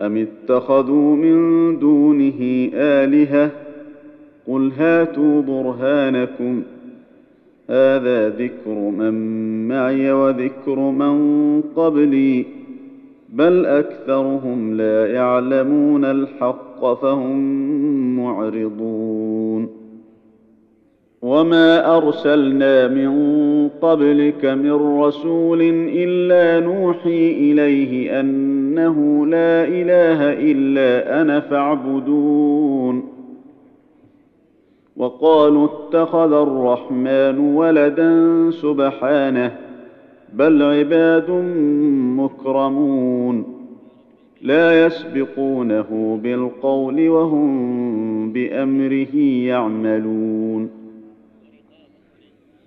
ام اتخذوا من دونه الهه قل هاتوا برهانكم هذا ذكر من معي وذكر من قبلي بل اكثرهم لا يعلمون الحق فهم معرضون وما ارسلنا من قبلك من رسول الا نوحي اليه إنه لا إله إلا أنا فاعبدون. وقالوا اتخذ الرحمن ولدا سبحانه بل عباد مكرمون. لا يسبقونه بالقول وهم بأمره يعملون.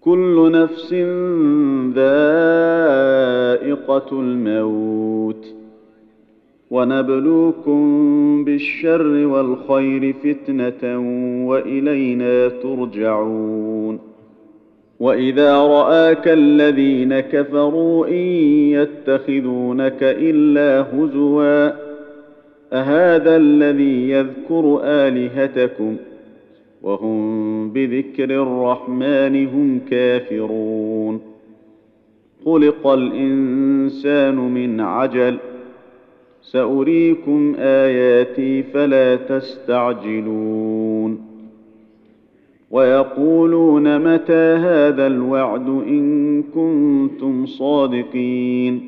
كل نفس ذائقة الموت. ونبلوكم بالشر والخير فتنة وإلينا ترجعون. وإذا رآك الذين كفروا إن يتخذونك إلا هزوا. أهذا الذي يذكر آلهتكم؟ وهم بذكر الرحمن هم كافرون. خلق الإنسان من عجل. سأريكم آياتي فلا تستعجلون. ويقولون متى هذا الوعد إن كنتم صادقين.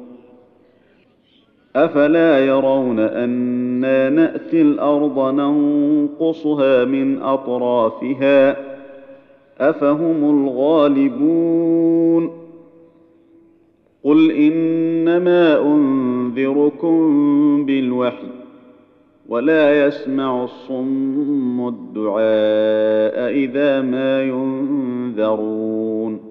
أفلا يرون أنا نأتي الأرض ننقصها من أطرافها أفهم الغالبون قل إنما أنذركم بالوحي ولا يسمع الصم الدعاء إذا ما ينذرون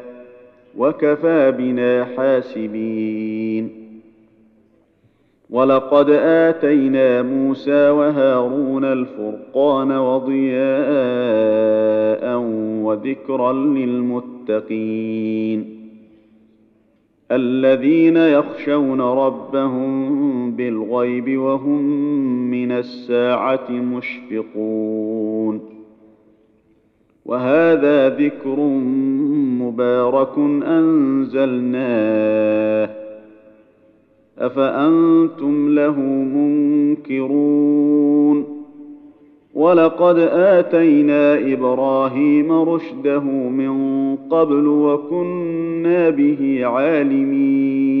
وكفى بنا حاسبين. ولقد آتينا موسى وهارون الفرقان وضياء وذكرا للمتقين. الذين يخشون ربهم بالغيب وهم من الساعة مشفقون. وهذا ذكر مبارك أنزلناه. أفأنتم له منكرون؟ ولقد آتينا إبراهيم رشده من قبل وكنا به عالمين.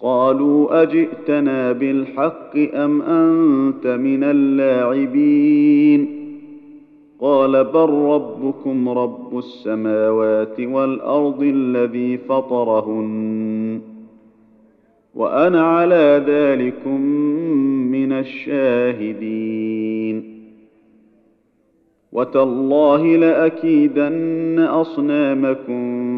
قالوا أجئتنا بالحق أم أنت من اللاعبين؟ قال بل ربكم رب السماوات والأرض الذي فطرهن وأنا على ذلكم من الشاهدين. وتالله لأكيدن أصنامكم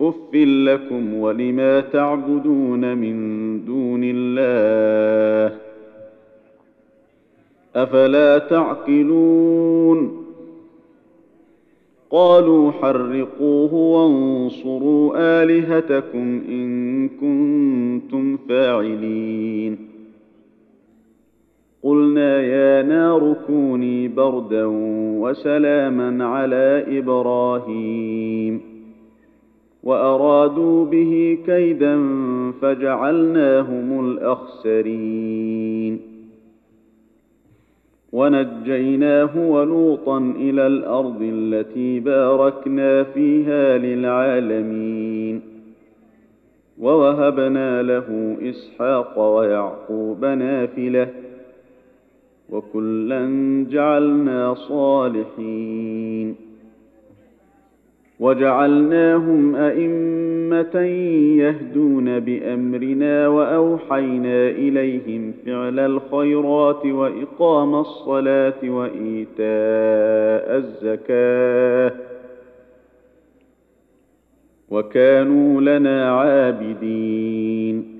اف لكم ولما تعبدون من دون الله افلا تعقلون؟ قالوا حرقوه وانصروا الهتكم ان كنتم فاعلين قلنا يا نار كوني بردا وسلاما على إبراهيم وأرادوا به كيدا فجعلناهم الأخسرين. ونجيناه ولوطا إلى الأرض التي باركنا فيها للعالمين. ووهبنا له إسحاق ويعقوب نافلة. وكلا جعلنا صالحين. وجعلناهم أئمة يهدون بأمرنا وأوحينا إليهم فعل الخيرات وإقام الصلاة وإيتاء الزكاة وكانوا لنا عابدين.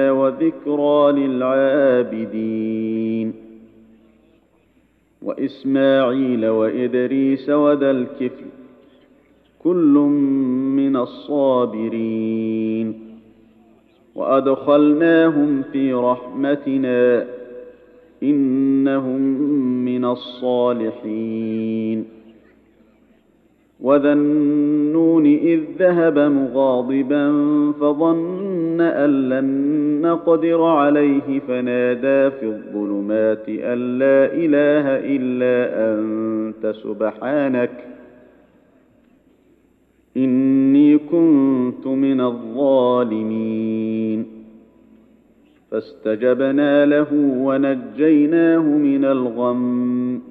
وذكرى للعابدين. وإسماعيل وإدريس وذا الكفل كل من الصابرين. وأدخلناهم في رحمتنا إنهم من الصالحين. وذا النون إذ ذهب مغاضبا فظن أن لن نقدر عليه فنادى في الظلمات أن لا إله إلا أنت سبحانك إني كنت من الظالمين فاستجبنا له ونجيناه من الغم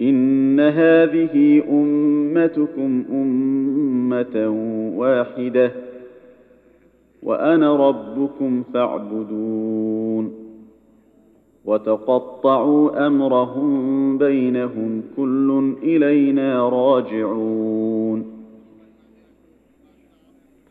ان هذه امتكم امه واحدة وأنا ربكم فاعبدون وتقطعوا امرهم بينهم كل الينا راجعون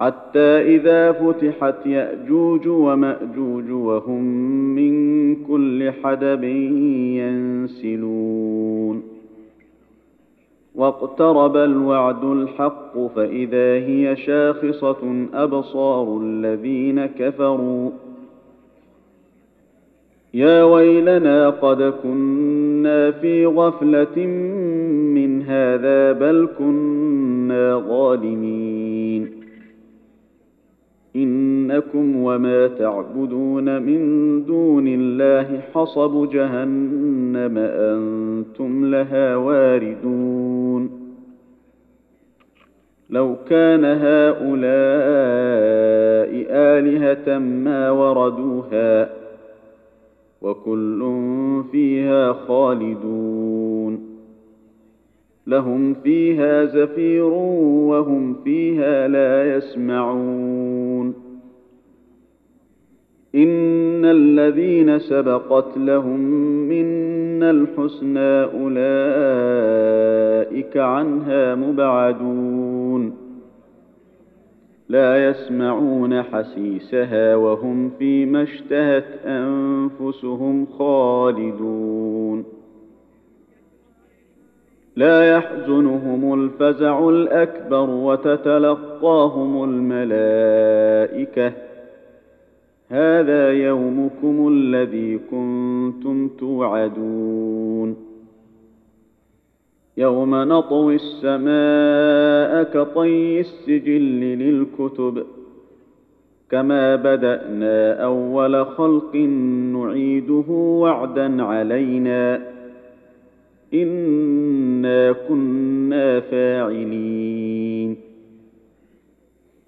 حتى إذا فتحت يأجوج ومأجوج وهم من كل حدب ينسلون. واقترب الوعد الحق فإذا هي شاخصة أبصار الذين كفروا. يا ويلنا قد كنا في غفلة من هذا بل كنا ظالمين. انكم وما تعبدون من دون الله حصب جهنم أنتم لها واردون. لو كان هؤلاء الهه ما وردوها وكل فيها خالدون. لهم فيها زفير وهم فيها لا يسمعون. ان الذين سبقت لهم منا الحسنى اولئك عنها مبعدون لا يسمعون حسيسها وهم فيما اشتهت انفسهم خالدون لا يحزنهم الفزع الاكبر وتتلقاهم الملائكه هذا يومكم الذي كنتم توعدون. يوم نطوي السماء كطي السجل للكتب كما بدأنا أول خلق نعيده وعدا علينا. إنا كنا فاعلين.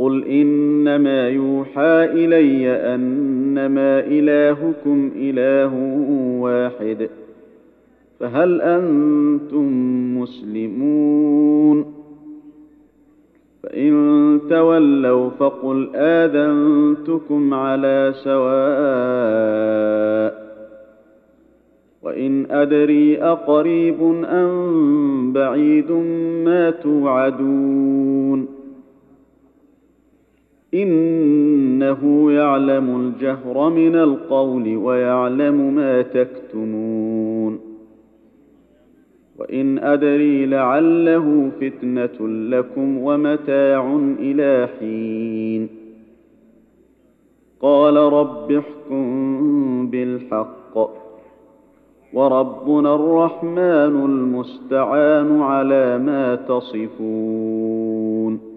قل انما يوحى الي انما الهكم اله واحد فهل أنتم مسلمون فان تولوا فقل اذنتكم على سواء وان ادري اقريب ام بعيد ما توعدون إنه يعلم الجهر من القول ويعلم ما تكتمون. وإن أدري لعله فتنة لكم ومتاع إلى حين. قال رب احكم بالحق. وربنا الرحمن المستعان على ما تصفون.